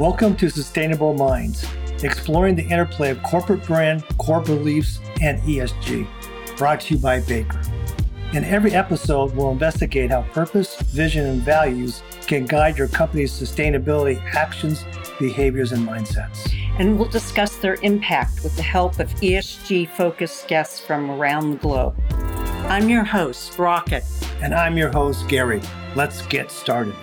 Welcome to Sustainable Minds, exploring the interplay of corporate brand, core beliefs, and ESG. Brought to you by Baker. In every episode, we'll investigate how purpose, vision, and values can guide your company's sustainability actions, behaviors, and mindsets. And we'll discuss their impact with the help of ESG focused guests from around the globe. I'm your host, Rocket. And I'm your host, Gary. Let's get started.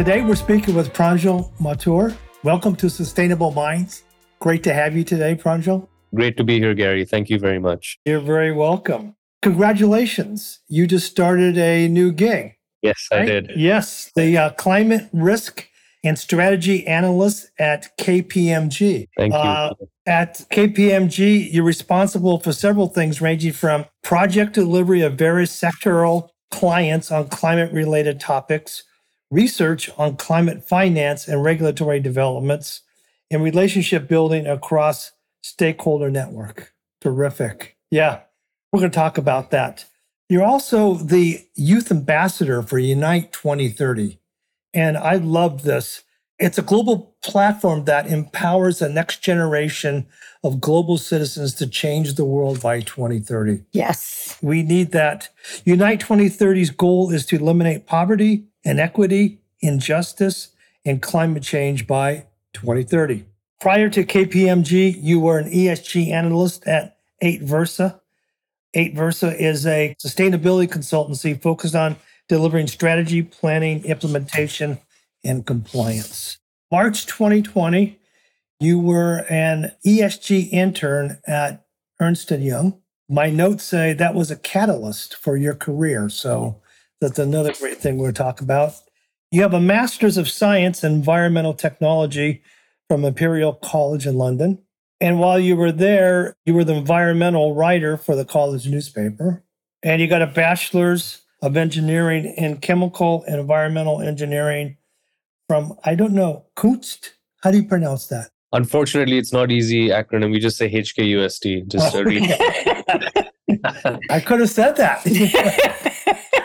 Today, we're speaking with Pranjal Mathur. Welcome to Sustainable Minds. Great to have you today, Pranjal. Great to be here, Gary. Thank you very much. You're very welcome. Congratulations. You just started a new gig. Yes, right? I did. Yes, the uh, climate risk and strategy analyst at KPMG. Thank you. Uh, at KPMG, you're responsible for several things ranging from project delivery of various sectoral clients on climate related topics research on climate finance and regulatory developments, and relationship building across stakeholder network. Terrific. Yeah, we're going to talk about that. You're also the youth ambassador for Unite 2030. And I love this. It's a global platform that empowers the next generation of global citizens to change the world by 2030. Yes. We need that. Unite 2030's goal is to eliminate poverty, inequity, injustice, and climate change by 2030. Prior to KPMG, you were an ESG analyst at 8Versa. 8Versa is a sustainability consultancy focused on delivering strategy, planning, implementation, and compliance. March 2020, you were an ESG intern at Ernst & Young. My notes say that was a catalyst for your career. So that's another great thing we're talk about. You have a Master's of Science in Environmental Technology from Imperial College in London. And while you were there, you were the environmental writer for the college newspaper. And you got a Bachelor's of Engineering in Chemical and Environmental Engineering from, I don't know, Kunst? How do you pronounce that? Unfortunately, it's not easy acronym. We just say HKUST. Just oh, I could have said that.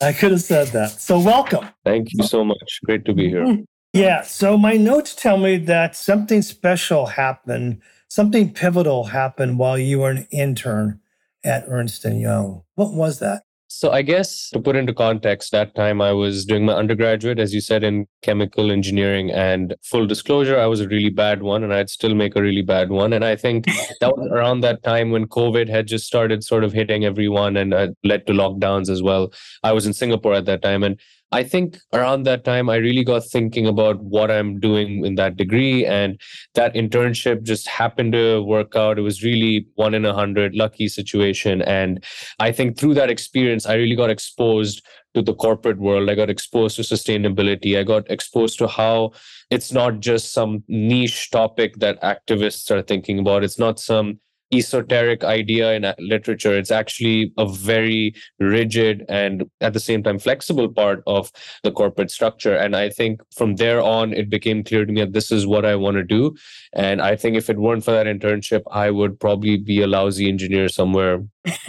I could have said that. So, welcome. Thank you so much. Great to be here. Mm-hmm. Yeah. So, my notes tell me that something special happened, something pivotal happened while you were an intern at Ernst Young. What was that? So, I guess to put into context, that time I was doing my undergraduate, as you said, in chemical engineering. And full disclosure, I was a really bad one, and I'd still make a really bad one. And I think that was around that time when COVID had just started sort of hitting everyone and uh, led to lockdowns as well. I was in Singapore at that time. And I think around that time, I really got thinking about what I'm doing in that degree. And that internship just happened to work out. It was really one in a hundred lucky situation. And I think through that experience, I really got exposed to the corporate world. I got exposed to sustainability. I got exposed to how it's not just some niche topic that activists are thinking about. It's not some esoteric idea in uh, literature. It's actually a very rigid and at the same time flexible part of the corporate structure. And I think from there on, it became clear to me that this is what I want to do. And I think if it weren't for that internship, I would probably be a lousy engineer somewhere.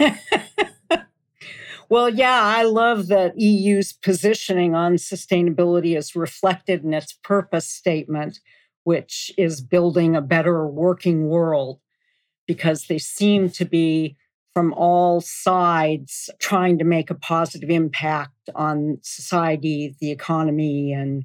Well, yeah, I love that EY's positioning on sustainability is reflected in its purpose statement, which is building a better working world because they seem to be from all sides trying to make a positive impact on society, the economy, and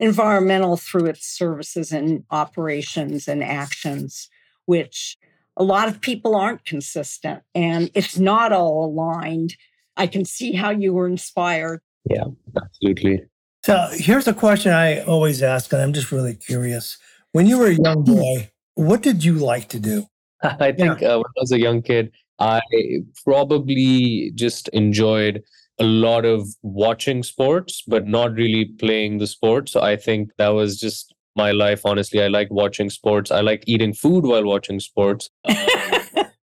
environmental through its services and operations and actions, which a lot of people aren't consistent and it's not all aligned. I can see how you were inspired. Yeah, absolutely. So here's a question I always ask, and I'm just really curious. When you were a young hmm. boy, what did you like to do? I think yeah. uh, when I was a young kid, I probably just enjoyed a lot of watching sports, but not really playing the sport. So I think that was just my life. Honestly, I like watching sports. I like eating food while watching sports.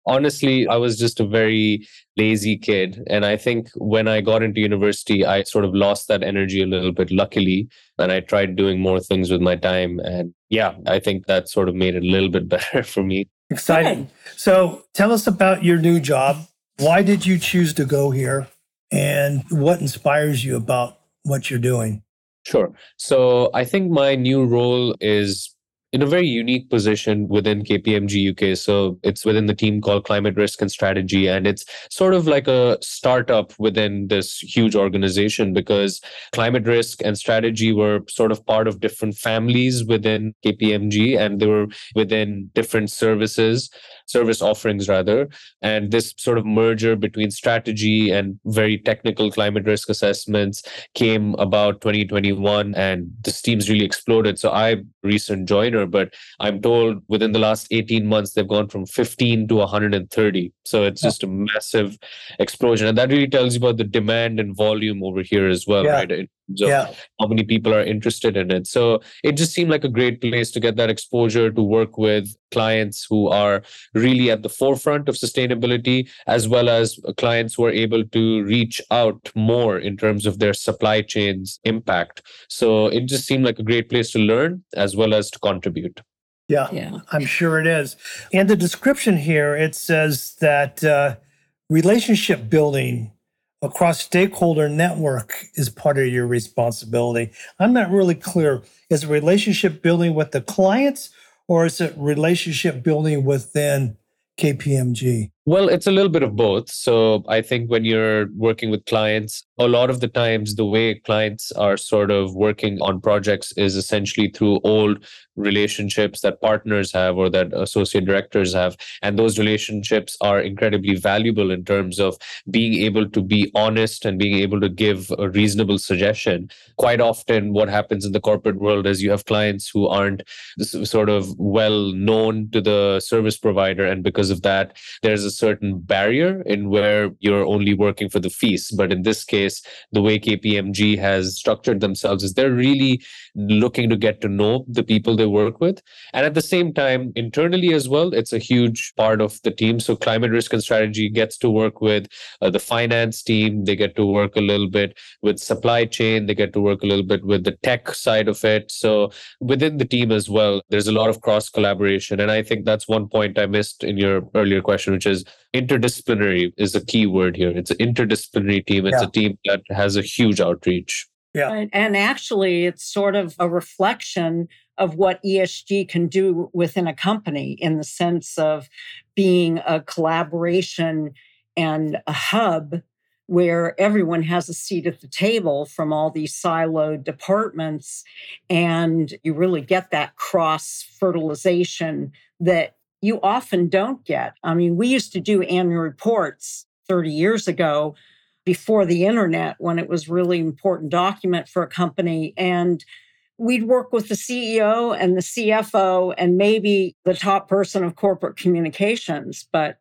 honestly, I was just a very lazy kid. And I think when I got into university, I sort of lost that energy a little bit, luckily. And I tried doing more things with my time. And yeah, I think that sort of made it a little bit better for me. Exciting. So tell us about your new job. Why did you choose to go here? And what inspires you about what you're doing? Sure. So I think my new role is in a very unique position within KPMG UK. So it's within the team called Climate Risk and Strategy. And it's sort of like a startup within this huge organization because climate risk and strategy were sort of part of different families within KPMG and they were within different services service offerings rather and this sort of merger between strategy and very technical climate risk assessments came about 2021 and this team's really exploded so i recent joiner but i'm told within the last 18 months they've gone from 15 to 130 so it's just a massive explosion. And that really tells you about the demand and volume over here as well Yeah. right terms of Yeah. how many people are interested in it. So it just seemed like a great place to get that exposure to work with clients who are really at the forefront of sustainability, as well as clients who are able to reach out more in terms of their supply chains impact. So it just seemed like a great place to learn as well as to contribute. Yeah. Yeah. I'm sure it is. And the description here, it says that uh, relationship building across stakeholder network is part of your responsibility. I'm not really clear. Is it relationship building with the clients or is it relationship building within KPMG? Well, it's a little bit of both. So I think when you're working with clients, a lot of the times the way clients are sort of working on projects is essentially through old relationships that partners have or that associate directors have. And those relationships are incredibly valuable in terms of being able to be honest and being able to give a reasonable suggestion. Quite often, what happens in the corporate world is you have clients who aren't sort of well known to the service provider. And because of that, there's a certain barrier in where you're only working for the fees. But in this case, the way KPMG has structured themselves is they're really looking to get to know the people they work with. And at the same time, internally as well, it's a huge part of the team. So climate risk and strategy gets to work with uh, the finance team. They get to work a little bit with supply chain. They get to work a little bit with the tech side of it. So within the team as well, there's a lot of cross collaboration. And I think that's one point I missed in your earlier question, which is interdisciplinary is a key word here. It's an interdisciplinary team. It's Yeah. a team that has a huge outreach. Yeah. And, and actually, it's sort of a reflection of what ESG can do within a company in the sense of being a collaboration and a hub where everyone has a seat at the table from all these siloed departments. And you really get that cross fertilization that you often don't get. I mean, we used to do annual reports 30 years ago before the internet when it was really important document for a company and we'd work with the CEO and the CFO and maybe the top person of corporate communications but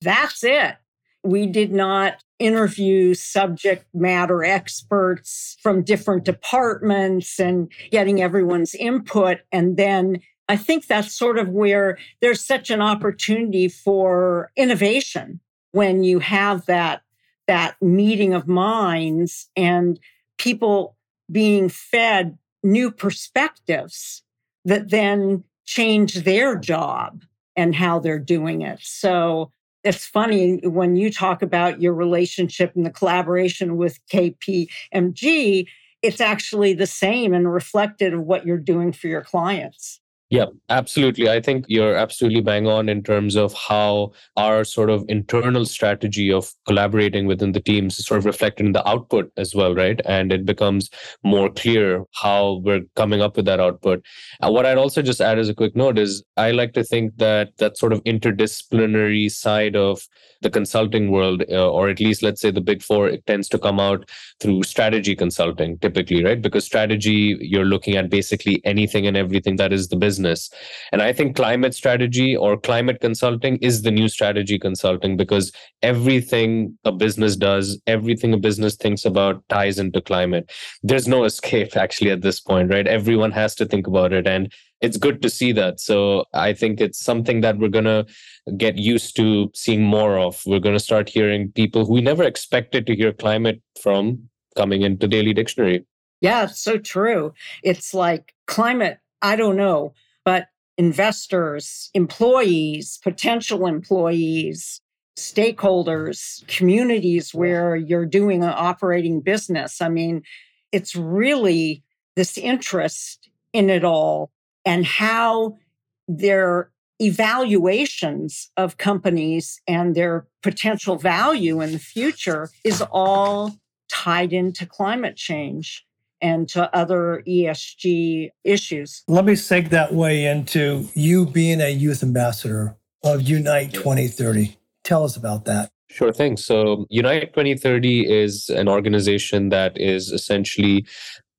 that's it we did not interview subject matter experts from different departments and getting everyone's input and then I think that's sort of where there's such an opportunity for innovation when you have that that meeting of minds and people being fed new perspectives that then change their job and how they're doing it. So it's funny when you talk about your relationship and the collaboration with KPMG, it's actually the same and reflected of what you're doing for your clients. Yeah, absolutely. I think you're absolutely bang on in terms of how our sort of internal strategy of collaborating within the teams is sort of reflected in the output as well, right? And it becomes more clear how we're coming up with that output. And what I'd also just add as a quick note is I like to think that that sort of interdisciplinary side of the consulting world, uh, or at least let's say the big four, it tends to come out through strategy consulting typically, right? Because strategy, you're looking at basically anything and everything that is the business. And I think climate strategy or climate consulting is the new strategy consulting because everything a business does, everything a business thinks about ties into climate. There's no escape actually at this point, right? Everyone has to think about it. And it's good to see that. So I think it's something that we're going to get used to seeing more of. We're going to start hearing people who we never expected to hear climate from coming into Daily Dictionary. Yeah, so true. It's like climate, I don't know, investors, employees, potential employees, stakeholders, communities where you're doing an operating business. I mean, it's really this interest in it all and how their evaluations of companies and their potential value in the future is all tied into climate change and to other ESG issues. Let me seg that way into you being a youth ambassador of Unite 2030. Tell us about that. Sure thing. So, Unite 2030 is an organization that is essentially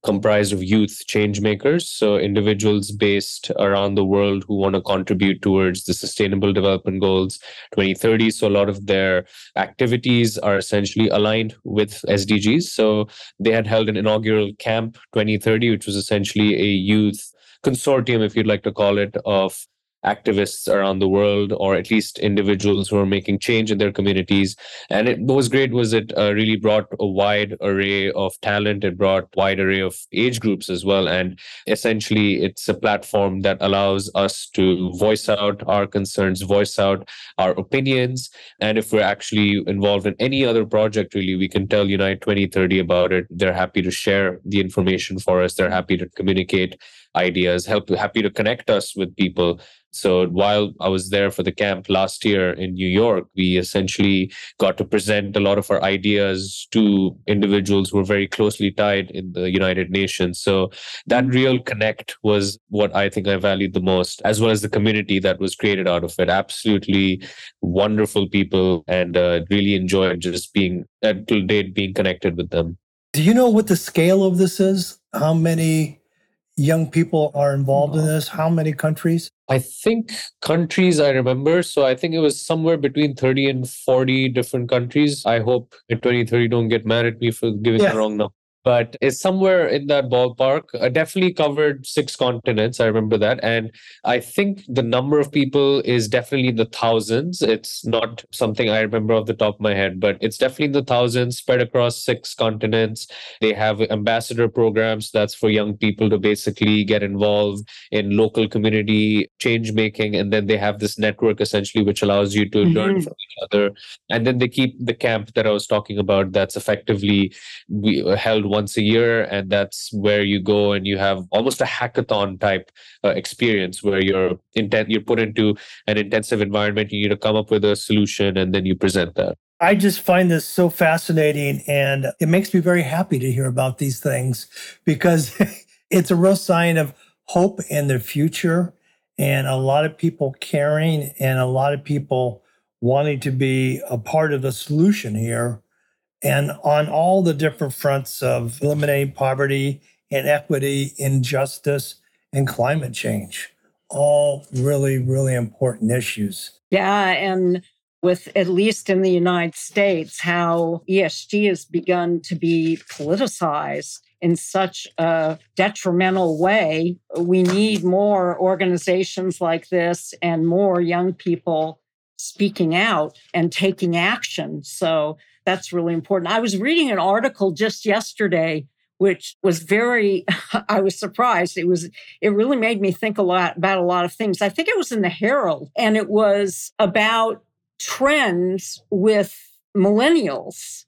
comprised of youth change makers so individuals based around the world who want to contribute towards the sustainable development goals 2030 so a lot of their activities are essentially aligned with sdgs so they had held an inaugural camp 2030 which was essentially a youth consortium if you'd like to call it of activists around the world or at least individuals who are making change in their communities. And it, what was great was it uh, really brought a wide array of talent. It brought wide array of age groups as well. And essentially it's a platform that allows us to voice out our concerns voice out our opinions. And if we're actually involved in any other project really we can tell unite 2030 about it. They're happy to share the information for us. They're happy to communicate ideas help happy to connect us with people so while I was there for the camp last year in New York, we essentially got to present a lot of our ideas to individuals who were very closely tied in the United Nations. So that real connect was what I think I valued the most, as well as the community that was created out of it. Absolutely wonderful people, and uh, really enjoyed just being until date being connected with them. Do you know what the scale of this is? How many young people are involved in this? How many countries? I think countries I remember. So I think it was somewhere between 30 and 40 different countries. I hope in 2030 don't get mad at me for giving yeah. the wrong number but it's somewhere in that ballpark. I definitely covered six continents. I remember that. And I think the number of people is definitely in the thousands. It's not something I remember off the top of my head, but it's definitely in the thousands spread across six continents. They have ambassador programs that's for young people to basically get involved in local community change making. And then they have this network essentially, which allows you to mm-hmm. learn from each other. And then they keep the camp that I was talking about that's effectively held once a year and that's where you go and you have almost a hackathon type uh, experience where you're intent you're put into an intensive environment you need to come up with a solution and then you present that. I just find this so fascinating and it makes me very happy to hear about these things because it's a real sign of hope in the future and a lot of people caring and a lot of people wanting to be a part of the solution here and on all the different fronts of eliminating poverty, inequity, injustice, and climate change. All really, really important issues. Yeah. And with at least in the United States, how ESG has begun to be politicized in such a detrimental way. We need more organizations like this and more young people speaking out and taking action. So that's really important. I was reading an article just yesterday which was very i was surprised. It was it really made me think a lot about a lot of things. I think it was in the herald and it was about trends with millennials.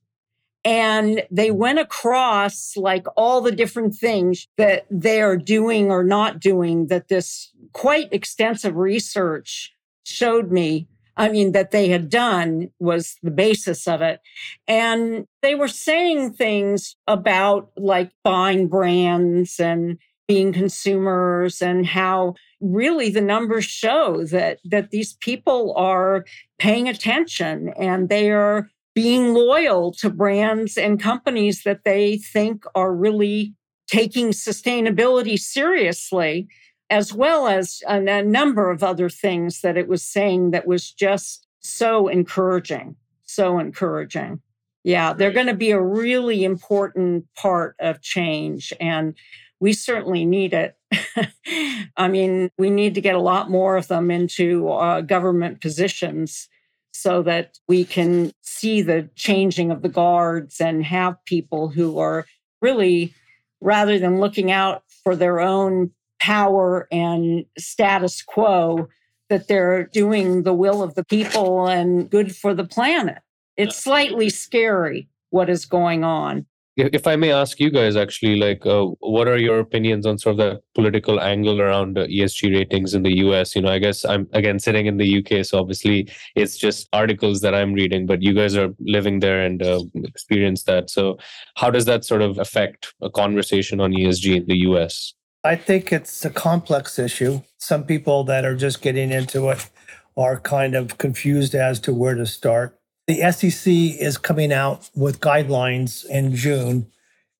And they mm. went across like all the different things that they are doing or not doing that this quite extensive research showed me I mean, that they had done was the basis of it. And they were saying things about like buying brands and being consumers and how really the numbers show that that these people are paying attention and they are being loyal to brands and companies that they think are really taking sustainability seriously as well as a, a number of other things that it was saying that was just so encouraging, so encouraging. Yeah, they're going to be a really important part of change. And we certainly need it. I mean, we need to get a lot more of them into uh, government positions so that we can see the changing of the guards and have people who are really, rather than looking out for their own power and status quo that they're doing the will of the people and good for the planet. It's slightly scary what is going on. if, I may ask you guys, actually, like, uh, what are your opinions on sort of the political angle around uh, ESG ratings in the US? You know, I guess I'm again sitting in the UK, so obviously it's just articles that I'm reading, but you guys are living there and uh, experience that. So, how does that sort of affect a conversation on ESG in the US? I think it's a complex issue. Some people that are just getting into it are kind of confused as to where to start. The SEC is coming out with guidelines in June,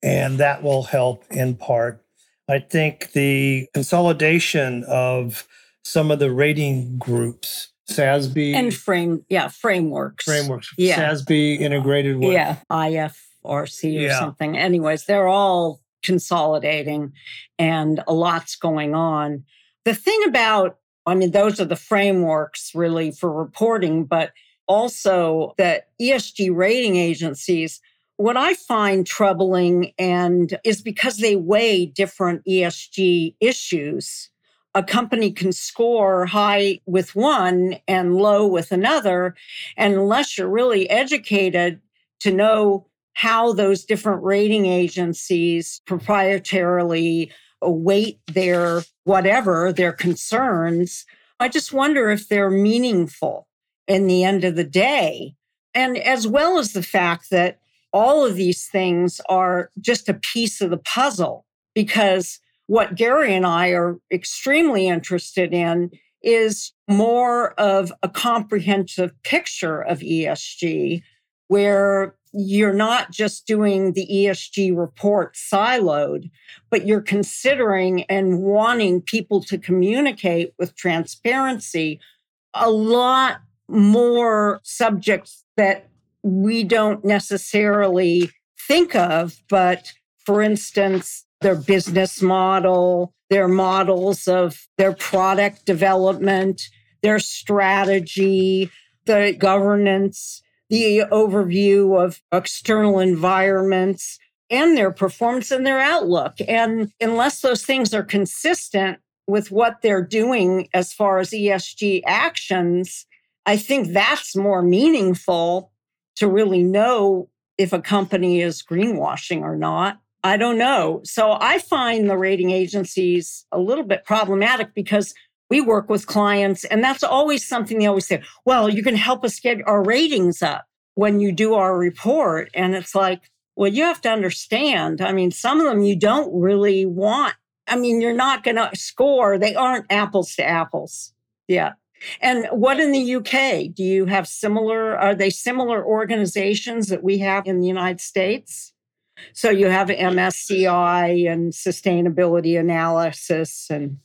and that will help in part. I think the consolidation of some of the rating groups, SASB And frame, yeah, frameworks. frameworks, Yeah. SASB integrated with Yeah, IFRS or Yeah. something. Anyways, they're all consolidating and a lot's going on. The thing about, I mean, those are the frameworks really for reporting, but also the ESG rating agencies. What I find troubling and is because they weigh different ESG issues. A company can score high with one and low with another. And unless you're really educated to know how those different rating agencies proprietarily weight their whatever, their concerns, I just wonder if they're meaningful in the end of the day. And as well as the fact that all of these things are just a piece of the puzzle, because what Gary and I are extremely interested in is more of a comprehensive picture of ESG, where you're not just doing the ESG report siloed, but you're considering and wanting people to communicate with transparency a lot more subjects that we don't necessarily think of. But for instance, their business model, their models of their product development, their strategy, the governance, the overview of external environments and their performance and their outlook. And unless those things are consistent with what they're doing as far as ESG actions, I think that's more meaningful to really know if a company is greenwashing or not. I don't know. So I find the rating agencies a little bit problematic because we work with clients, and that's always something they always say, well, you can help us get our ratings up when you do our report. And it's like, well, you have to understand. I mean, some of them you don't really want. I mean, you're not going to score, they aren't apples to apples. Yeah. And what in the UK? Do you have similar, are they similar organizations that we have in the United States? So you have MSCI and Sustainalytics. And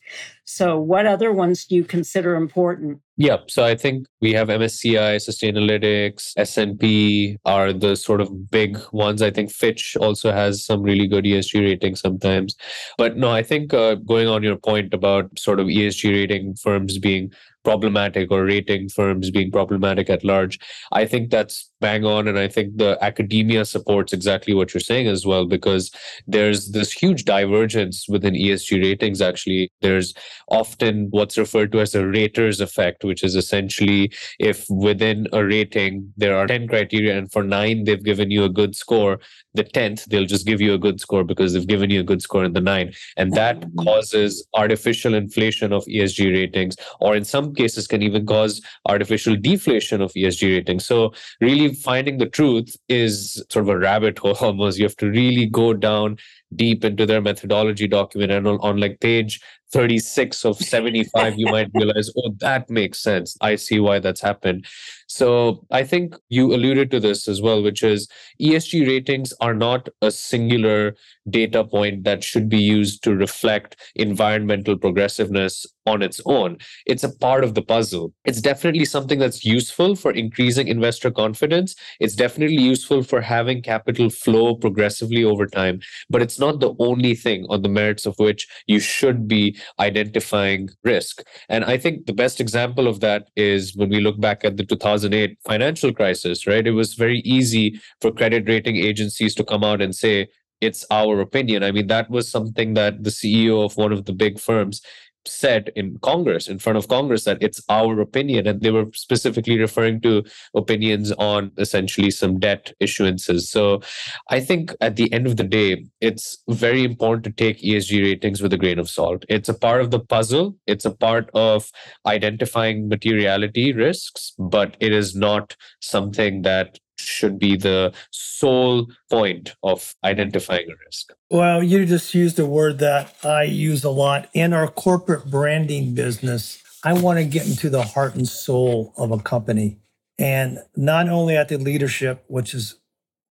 so what other ones do you consider important? Yeah, so I think we have MSCI, Sustainalytics, S&P are the sort of big ones. I think Fitch also has some really good ESG ratings sometimes. But no, I think uh, going on your point about sort of ESG rating firms being problematic or rating firms being problematic at large, I think that's bang on. And I think the academia supports exactly what you're saying as well, because there's this huge divergence within ESG ratings. Actually, there's often what's referred to as a raters effect, which is essentially if within a rating there are 10 criteria and for nine they've given you a good score, the 10th they'll just give you a good score because they've given you a good score in the nine. And that causes artificial inflation of ESG ratings, or in some cases can even cause artificial deflation of ESG ratings. So really finding the truth is sort of a rabbit hole almost. You have to really go down deep into their methodology document and on, on like page 36 of 75 you might realize oh that makes sense i see why that's happened so i think you alluded to this as well which is esg ratings are not a singular data point that should be used to reflect environmental progressiveness on its own. It's a part of the puzzle. It's definitely something that's useful for increasing investor confidence. It's definitely useful for having capital flow progressively over time but it's not the only thing on the merits of which you should be identifying risk. And I think the best example of that is when we look back at the 2008 financial crisis, right? It was very easy for credit rating agencies to come out and say, it's our opinion. I mean, that was something that the CEO of one of the big firms said in Congress, in front of Congress, that it's our opinion. And they were specifically referring to opinions on essentially some debt issuances. So I think at the end of the day, it's very important to take ESG ratings with a grain of salt. It's a part of the puzzle, it's a part of identifying materiality risks, but it is not something that should be the sole point of identifying a risk. Well, you just used a word that I use a lot in our corporate branding business. I want to get into the heart and soul of a company. And not only at the leadership, which is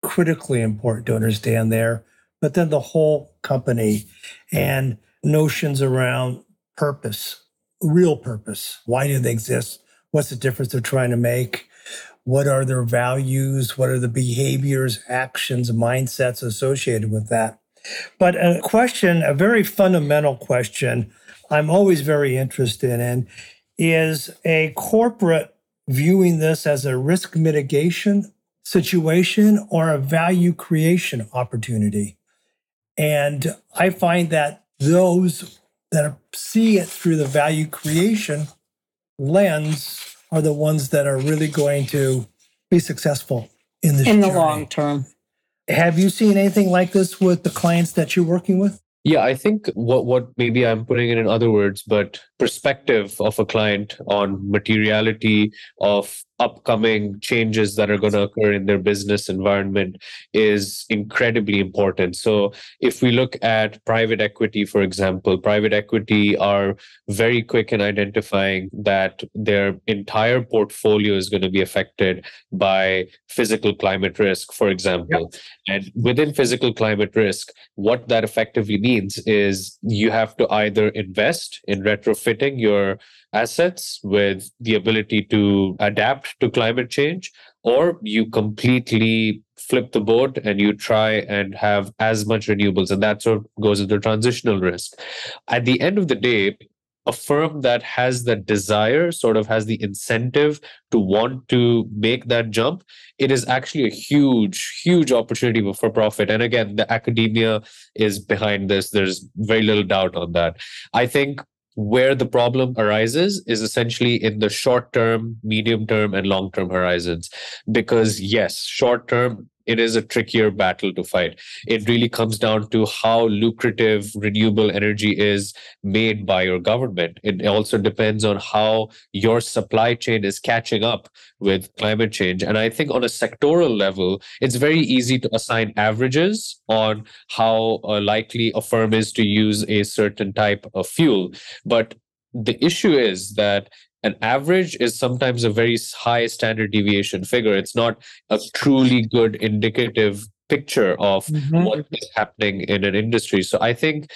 critically important to understand there, but then the whole company and notions around purpose, real purpose. Why do they exist? What's the difference they're trying to make? What are their values? What are the behaviors, actions, mindsets associated with that? But a question, a very fundamental question I'm always very interested in is a corporate viewing this as a risk mitigation situation or a value creation opportunity. And I find that those that see it through the value creation lens are the ones that are really going to be successful in this in the journey. long term. Have you seen anything like this with the clients that you're working with? Yeah, I think what what maybe I'm putting it in other words, but perspective of a client on materiality of upcoming changes that are going to occur in their business environment is incredibly important. So, if we look at private equity, for example, private equity are very quick in identifying that their entire portfolio is going to be affected by physical climate risk, for example. Yep. And within physical climate risk, what that effectively means is you have to either invest in retrofitting your assets with the ability to adapt to climate change, or you completely flip the boat and you try and have as much renewables. And that sort of goes into transitional risk. At the end of the day, a firm that has that desire sort of has the incentive to want to make that jump it is actually a huge huge opportunity for profit and again the academia is behind this there's very little doubt on that i think where the problem arises is essentially in the short term, medium term, and long term horizons. Because, yes, short term, it is a trickier battle to fight. It really comes down to how lucrative renewable energy is made by your government. It also depends on how your supply chain is catching up with climate change. And I think on a sectoral level, it's very easy to assign averages on how uh, likely a firm is to use a certain type of fuel. But the issue is that an average is sometimes a very high standard deviation figure. It's not a truly good indicative picture of mm-hmm. what is happening in an industry. So I think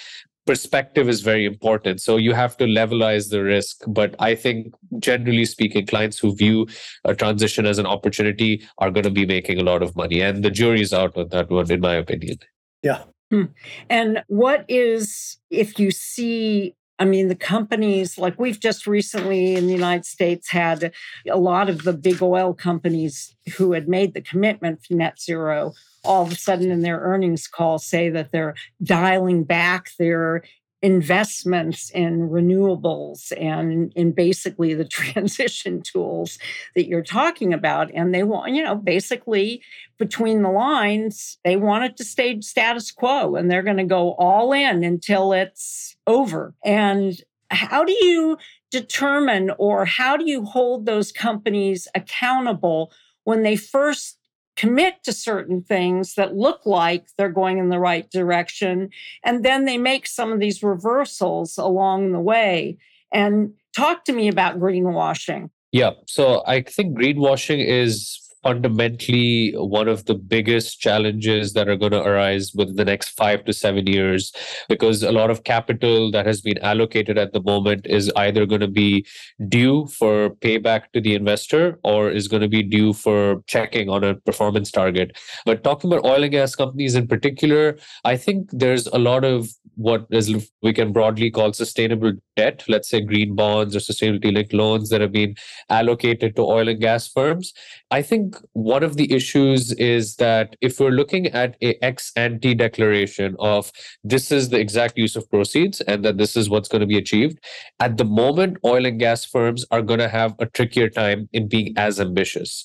perspective is very important. So you have to levelize the risk. But I think, generally speaking, clients who view a transition as an opportunity are going to be making a lot of money. And the jury's out on that one, in my opinion. Yeah. Hmm. And what is, if you see I mean, the companies, like we've just recently in the United States had a lot of the big oil companies who had made the commitment for net zero all of a sudden in their earnings call say that they're dialing back their investments in renewables and in basically the transition tools that you're talking about. And they want, you know, basically between the lines, they want it to stay status quo and they're going to go all in until it's over. And how do you determine or how do you hold those companies accountable when they first commit to certain things that look like they're going in the right direction. And then they make some of these reversals along the way. And talk to me about greenwashing. Yeah. So I think greenwashing is fundamentally one of the biggest challenges that are going to arise within the next five to seven years because a lot of capital that has been allocated at the moment is either going to be due for payback to the investor or is going to be due for checking on a performance target. But talking about oil and gas companies in particular, I think there's a lot of what is we can broadly call sustainable debt, let's say green bonds or sustainability linked loans that have been allocated to oil and gas firms. I think one of the issues is that if we're looking at a ex ante declaration of this is the exact use of proceeds and that this is what's going to be achieved, at the moment, oil and gas firms are going to have a trickier time in being as ambitious.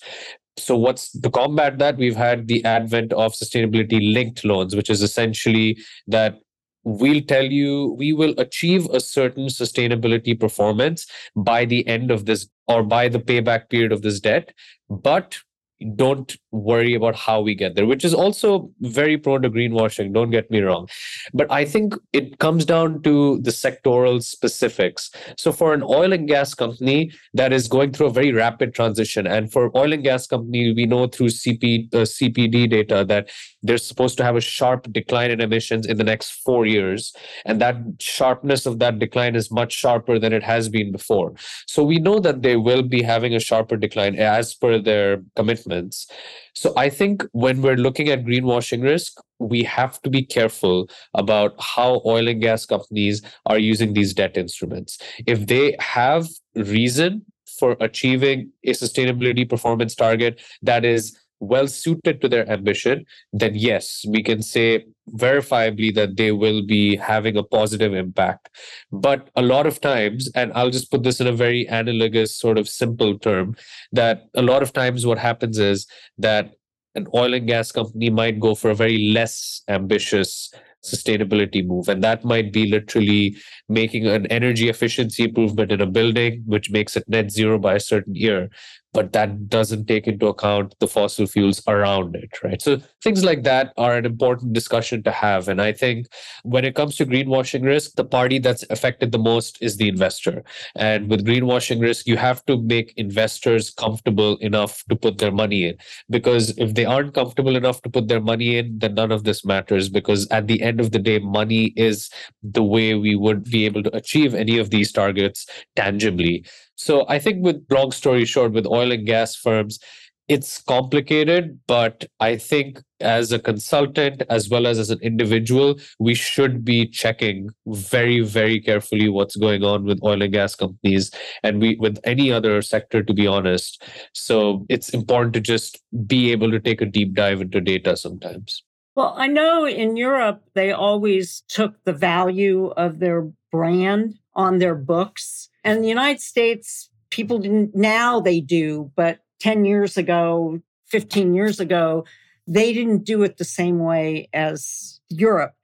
So what's to combat that we've had the advent of sustainability linked loans which is essentially that we'll tell you we will achieve a certain sustainability performance by the end of this or by the payback period of this debt but don't worry about how we get there, which is also very prone to greenwashing. Don't get me wrong. But I think it comes down to the sectoral specifics. So, for an oil and gas company that is going through a very rapid transition, and for oil and gas company, we know through CP, uh, CPD data that they're supposed to have a sharp decline in emissions in the next four years. And that sharpness of that decline is much sharper than it has been before. So, we know that they will be having a sharper decline as per their So I think when we're looking at greenwashing risk, we have to be careful about how oil and gas companies are using these debt instruments. If they have reason for achieving a sustainability performance target that is well suited to their ambition, then yes, we can say verifiably that they will be having a positive impact. But a lot of times, and I'll just put this in a very analogous, sort of simple term, that a lot of times what happens is that an oil and gas company might go for a very less ambitious sustainability move. And that might be literally making an energy efficiency improvement in a building, which makes it net zero by a certain year but that doesn't take into account the fossil fuels around it, right? So things like that are an important discussion to have. And I think when it comes to greenwashing risk, the party that's affected the most is the investor. And with greenwashing risk, you have to make investors comfortable enough to put their money in. Because if they aren't comfortable enough to put their money in, then none of this matters. Because at the end of the day, money is the way we would be able to achieve any of these targets tangibly. So I think with long story short, with oil and gas firms, it's complicated, but I think as a consultant as well as as an individual, we should be checking very, very carefully what's going on with oil and gas companies and we with any other sector, to be honest. So it's important to just be able to take a deep dive into data sometimes. Well, I know in Europe, they always took the value of their brand on their books. And the United States, people didn't, now they do, but 10 years ago, 15 years ago, they didn't do it the same way as Europe.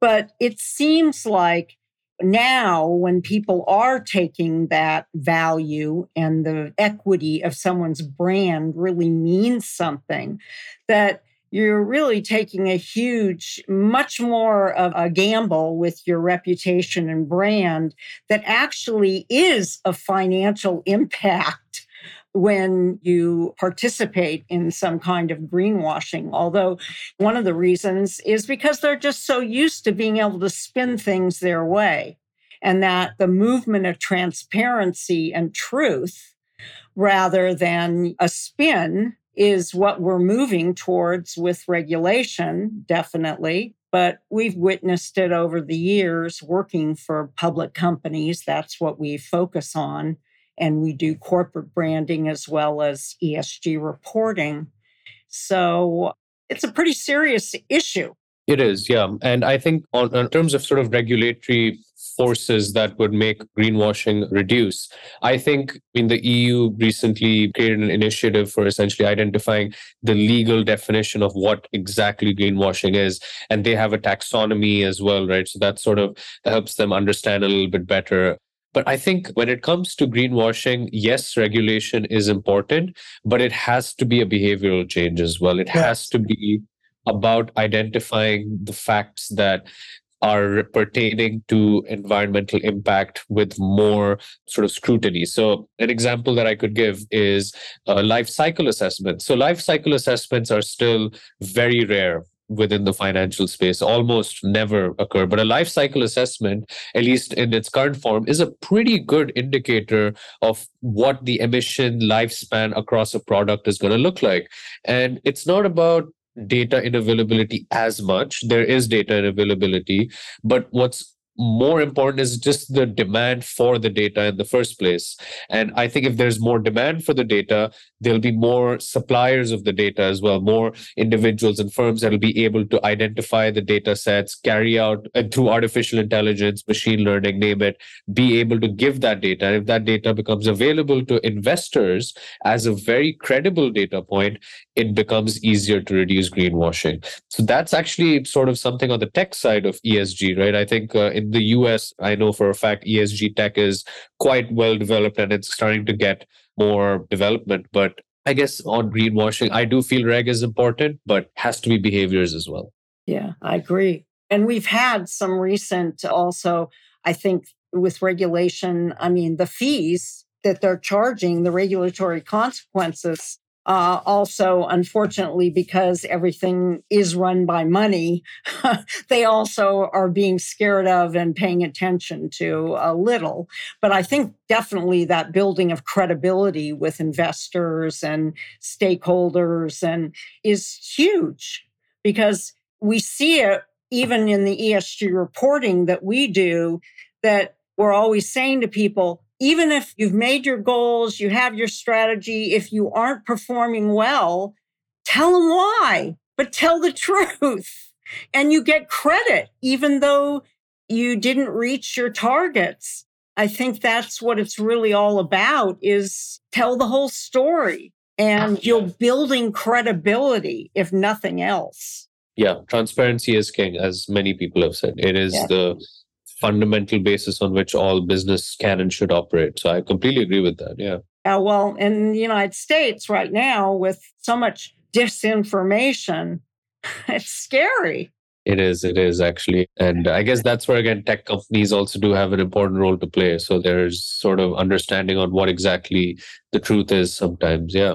But it seems like now, when people are taking that value and the equity of someone's brand really means something, that you're really taking a huge, much more of a gamble with your reputation and brand that actually is a financial impact when you participate in some kind of greenwashing. Although one of the reasons is because they're just so used to being able to spin things their way, and that the movement of transparency and truth rather than a spin is what we're moving towards with regulation, definitely. But we've witnessed it over the years working for public companies. That's what we focus on. And we do corporate branding as well as ESG reporting. So it's a pretty serious issue. It is, yeah. And I think on, in terms of sort of regulatory forces that would make greenwashing reduce. I think in the EU recently created an initiative for essentially identifying the legal definition of what exactly greenwashing is. And they have a taxonomy as well, right? So that sort of helps them understand a little bit better but I think when it comes to greenwashing, yes, regulation is important, but it has to be a behavioral change as well. It yes. has to be about identifying the facts that are pertaining to environmental impact with more sort of scrutiny. So, an example that I could give is a life cycle assessment. So, life cycle assessments are still very rare within the financial space almost never occur but a life cycle assessment at least in its current form is a pretty good indicator of what the emission lifespan across a product is going to look like and it's not about data in availability as much. There is data in availability, but what's more important is just the demand for the data in the first place. And I think if there's more demand for the data, there'll be more suppliers of the data as well, more individuals and firms that'll be able to identify the data sets, carry out and through artificial intelligence, machine learning, name it, be able to give that data. And if that data becomes available to investors as a very credible data point, it becomes easier to reduce greenwashing. So that's actually sort of something on the tech side of ESG, right? I think uh, in the US, I know for a fact ESG tech is quite well developed and it's starting to get more development. But I guess on greenwashing, I do feel reg is important, but has to be behaviors as well. Yeah, I agree. And we've had some recent also, I think, with regulation. I mean, the fees that they're charging, the regulatory consequences uh, also, unfortunately, because everything is run by money, they also are being scared of and paying attention to a little. But I think definitely that building of credibility with investors and stakeholders and is huge because we see it even in the ESG reporting that we do that we're always saying to people, even if you've made your goals, you have your strategy, if you aren't performing well, tell them why, but tell the truth. And you get credit, even though you didn't reach your targets. I think that's what it's really all about is tell the whole story and you're building credibility, if nothing else. Yeah, transparency is king, as many people have said. It is yeah. the fundamental basis on which all business can and should operate. So I completely agree with that. Yeah. Uh, well, in the United States right now, with so much disinformation, it's scary. It is, it is actually. And I guess that's where, again, tech companies also do have an important role to play. So there's sort of understanding on what exactly the truth is sometimes. Yeah.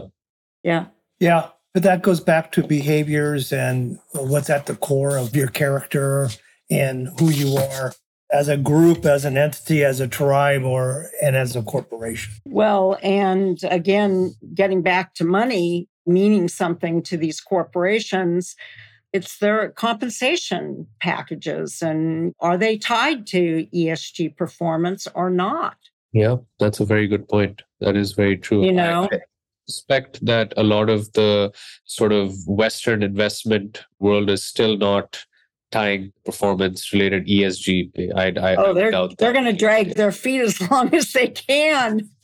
Yeah. Yeah. But that goes back to behaviors and what's at the core of your character and who you are as a group, as an entity, as a tribe, or and as a corporation. Well, and again, getting back to money meaning something to these corporations, it's their compensation packages. And are they tied to ESG performance or not? Yeah, that's a very good point. That is very true. You know, I, suspect that a lot of the sort of Western investment world is still not tying performance related ESG. I, I oh, they're they're going to drag their feet as long as they can.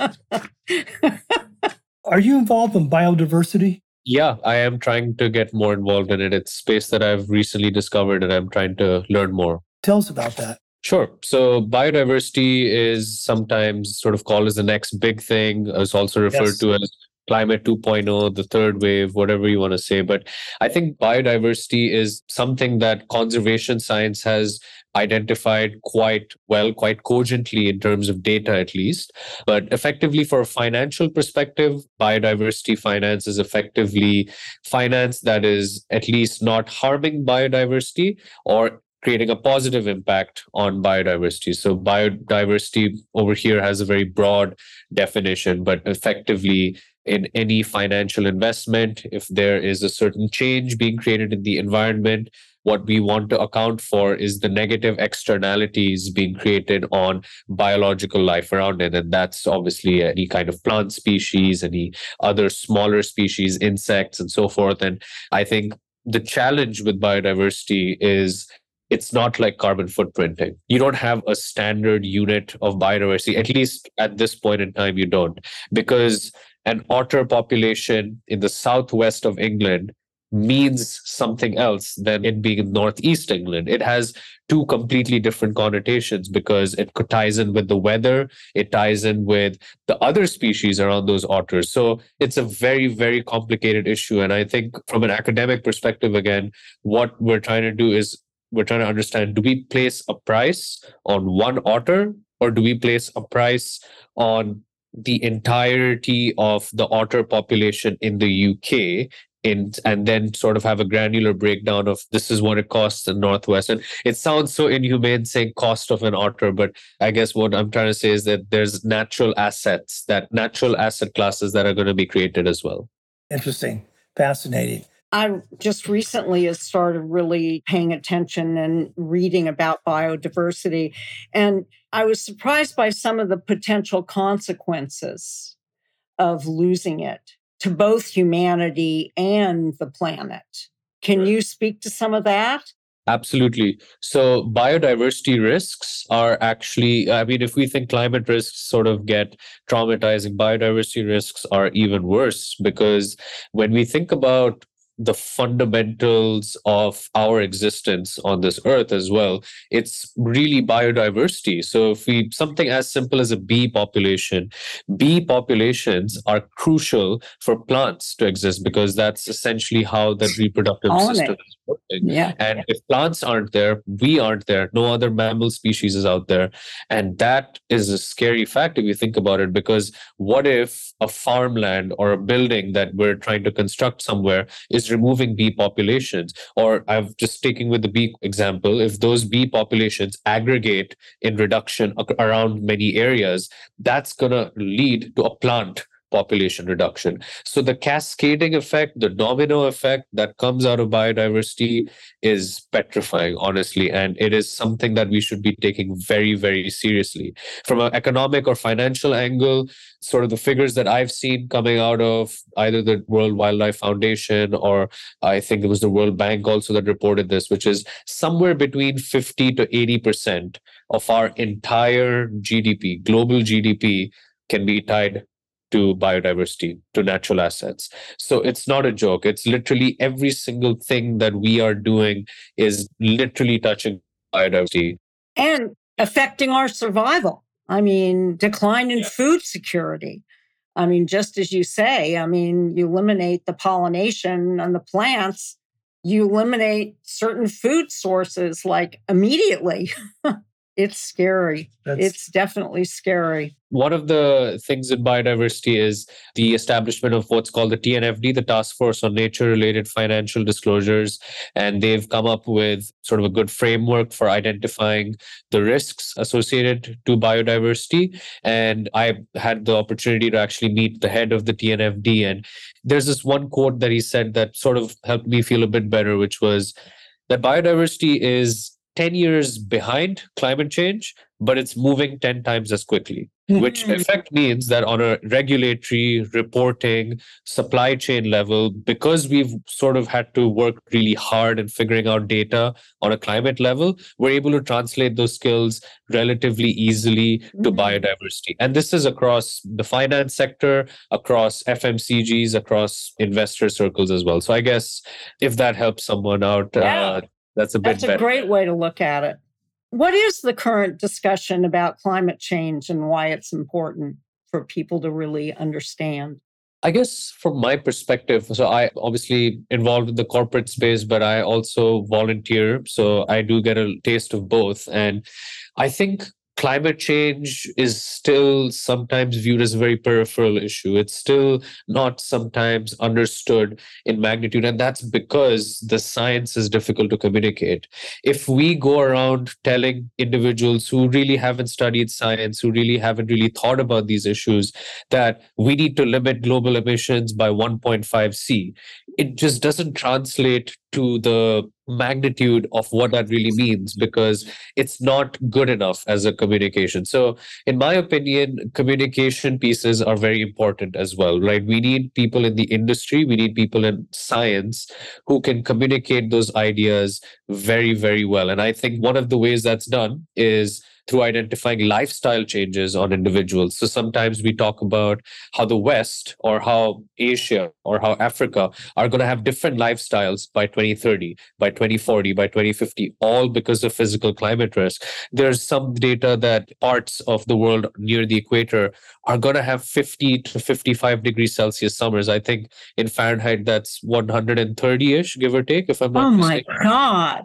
Are you involved in biodiversity? Yeah, I am trying to get more involved in it. It's space that I've recently discovered and I'm trying to learn more. Tell us about that. Sure. So biodiversity is sometimes sort of called as the next big thing. It's also referred yes. to as climate 2.0 the third wave whatever you want to say but i think biodiversity is something that conservation science has identified quite well quite cogently in terms of data at least but effectively for a financial perspective biodiversity finance is effectively finance that is at least not harming biodiversity or creating a positive impact on biodiversity. So, biodiversity over here has a very broad definition, but effectively in any financial investment, if there is a certain change being created in the environment, what we want to account for is the negative externalities being created on biological life around it. And that's obviously any kind of plant species, any other smaller species, insects, and so forth. And I think the challenge with biodiversity is it's not like carbon footprinting. You don't have a standard unit of biodiversity, at least at this point in time, you don't, because an otter population in the southwest of England means something else than it being in northeast England. It has two completely different connotations because it ties in with the weather, it ties in with the other species around those otters. So it's a very, very complicated issue. And I think from an academic perspective, again, what we're trying to do is we're trying to understand do we place a price on one otter or do we place a price on the entirety of the otter population in the UK in, and then sort of have a granular breakdown of this is what it costs in Northwest. And it sounds so inhumane saying cost of an otter, but I guess what I'm trying to say is that there's natural assets, that natural asset classes that are going to be created as well. Interesting. Fascinating. I just recently has started really paying attention and reading about biodiversity. And I was surprised by some of the potential consequences of losing it to both humanity and the planet. Can you speak to some of that? Absolutely. So biodiversity risks are actually, I mean, if we think climate risks sort of get traumatizing, biodiversity risks are even worse because when we think about the fundamentals of our existence on this earth as well. It's really biodiversity. So if we something as simple as a bee population bee populations are crucial for plants to exist because that's essentially how the reproductive system is working. Yeah. and if plants aren't there we aren't there. No other mammal species is out there. And that is a scary fact if you think about it because what if a farmland or a building that we're trying to construct somewhere is removing bee populations or i've just taking with the bee example if those bee populations aggregate in reduction around many areas that's going to lead to a plant population reduction. So the cascading effect the domino effect that comes out of biodiversity is petrifying honestly and it is something that we should be taking very very seriously. From an economic or financial angle sort of the figures that i've seen coming out of either the world wildlife foundation or i think it was the world bank also that reported this which is somewhere between 50 to 80% of our entire gdp global gdp can be tied to biodiversity, to natural assets. So it's not a joke. It's literally every single thing that we are doing is literally touching biodiversity. And affecting our survival. I mean, decline in food security. I mean, just as you say, I mean, you eliminate the pollination on the plants, you eliminate certain food sources like immediately. it's scary. That's It's definitely scary. One of the things in biodiversity is the establishment of what's called the TNFD, the Task Force on Nature Related Financial Disclosures. And they've come up with sort of a good framework for identifying the risks associated to biodiversity. And I had the opportunity to actually meet the head of the TNFD. And there's this one quote that he said that sort of helped me feel a bit better, which was that biodiversity is 10 years behind climate change, but it's moving 10 times as quickly, which in effect means that on a regulatory reporting supply chain level, because we've sort of had to work really hard in figuring out data on a climate level, we're able to translate those skills relatively easily to Mhm. biodiversity. And this is across the finance sector, across FMCGs, across investor circles as well. So I guess if that helps someone out, Yeah. uh, that's a bit That's a better. great way to look at it. What is the current discussion about climate change and why it's important for people to really understand? I guess from my perspective, so I obviously involved in the corporate space, but I also volunteer. So I do get a taste of both. And I think climate change is still sometimes viewed as a very peripheral issue. It's still not sometimes understood in magnitude. And that's because the science is difficult to communicate. If we go around telling individuals who really haven't studied science, who really haven't really thought about these issues, that we need to limit global emissions by 1.5 C. It just doesn't translate to the magnitude of what that really means because it's not good enough as a communication. So, in my opinion, communication pieces are very important as well, right? We need people in the industry, we need people in science who can communicate those ideas very, very well. And I think one of the ways that's done is through identifying lifestyle changes on individuals. So sometimes we talk about how the West or how Asia or how Africa are going to have different lifestyles by 2030, by 2040, by 2050, all because of physical climate risk. There's some data that parts of the world near the equator are going to have 50 to 55 degrees Celsius summers. I think in Fahrenheit, that's 130 ish, give or take, if I'm not mistaken. Oh my mistaken. God.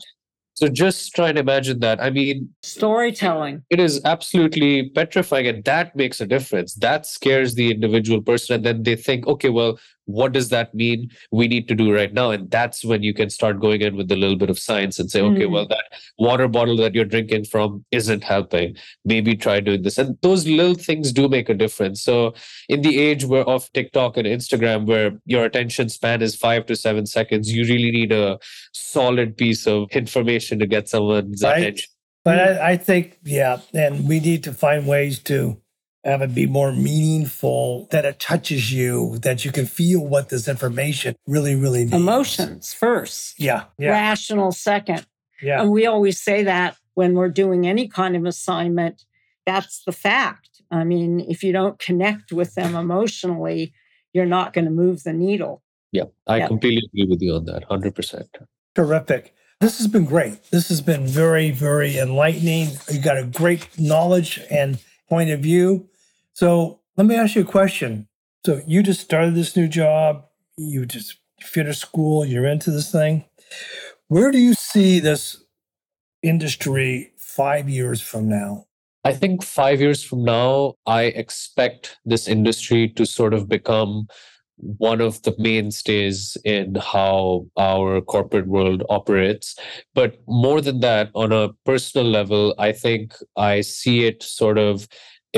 So just try and imagine that. I mean, Storytelling. it is absolutely petrifying, and that makes a difference. That scares the individual person, and then they think, okay, well, what does that mean we need to do right now? And that's when you can start going in with a little bit of science and say okay Mm. well that water bottle that you're drinking from isn't helping. Maybe try doing this. And those little things do make a difference. So in the age where of tiktok and instagram where your attention span is five to seven seconds you really need a solid piece of information to get someone's Right. attention. But I, I think, yeah, and we need to find ways to have it be more meaningful, that it touches you, that you can feel what this information really, really means. Emotions first, Yeah. Yeah. rational second. Yeah. And we always say that when we're doing any kind of assignment, that's the fact. I mean, if you don't connect with them emotionally, you're not going to move the needle. yeah i Yeah. completely agree with you on that 100% Terrific. This has been great. This has been very, very enlightening. You got a great knowledge and point of view. So let me ask you a question. So you just started this new job, you just finished school, you're into this thing. Where do you see this industry five years from now? I think five years from now, I expect this industry to sort of become one of the mainstays in how our corporate world operates. But more than that, on a personal level, I think I see it sort of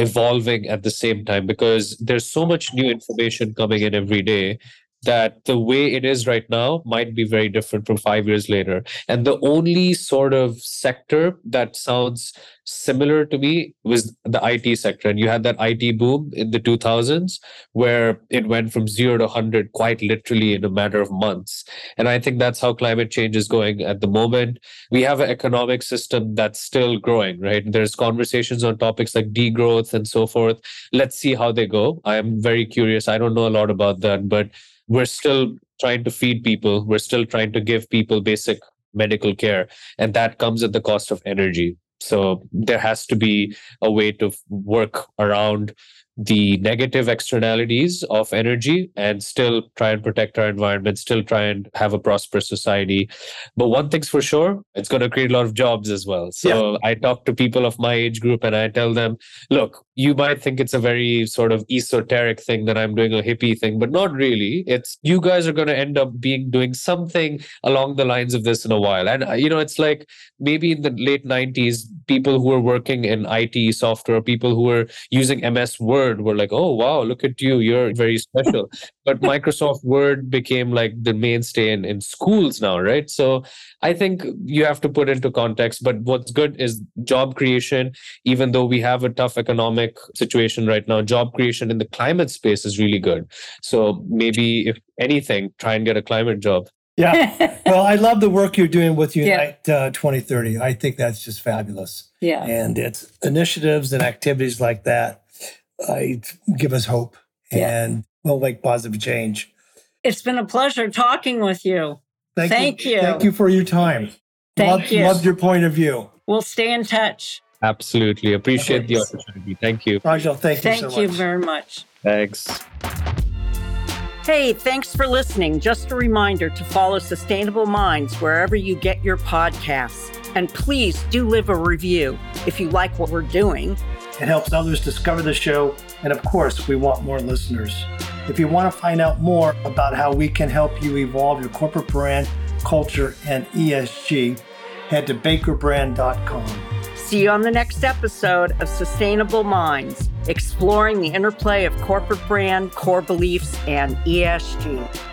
evolving at the same time because there's so much new information coming in every day that the way it is right now might be very different from five years later. And the only sort of sector that sounds similar to me was the IT sector. And you had that IT boom in the 2000s where it went from zero to 100 quite literally in a matter of months. And I think that's how climate change is going at the moment. We have an economic system that's still growing, right? There's conversations on topics like degrowth and so forth. Let's see how they go. I am very curious. I don't know a lot about that, but we're still trying to feed people. We're still trying to give people basic medical care. And that comes at the cost of energy. So there has to be a way to work around the negative externalities of energy and still try and protect our environment, still try and have a prosperous society. But one thing's for sure, it's going to create a lot of jobs as well. So I talk to people of my age group and I tell them, look, you might think it's a very sort of esoteric thing that I'm doing a hippie thing, but not really. It's you guys are going to end up being doing something along the lines of this in a while. And, uh, you know, it's like maybe in the late 90s, people who were working in IT software, people who were using MS Word were like, oh, wow, look at you. You're very special. but Microsoft Word became like the mainstay in, in schools now, right? So I think you have to put into context. But what's good is job creation, even though we have a tough economic situation right now, job creation in the climate space is really good. So maybe, if anything, try and get a climate job. Yeah. Well, I love the work you're doing with Yeah. Uh, 2030. I think that's just fabulous. yeah. And it's initiatives and activities like that I give us hope Yeah. and will make positive change. It's been a pleasure talking with you. Thank you. Thank you for your time. Thank loved, you. Loved your point of view. We'll stay in touch. Absolutely. Appreciate the opportunity. Thank you. Pranjal, thank you Thank so you much. very much. Thanks. Hey, thanks for listening. Just a reminder to follow Sustainable Minds wherever you get your podcasts. And please do leave a review if you like what we're doing. It helps others discover the show. And of course, we want more listeners. If you want to find out more about how we can help you evolve your corporate brand, culture, and ESG, head to bakerbrand.com. See you on the next episode of Sustainable Minds, exploring the interplay of corporate brand, core beliefs, and ESG.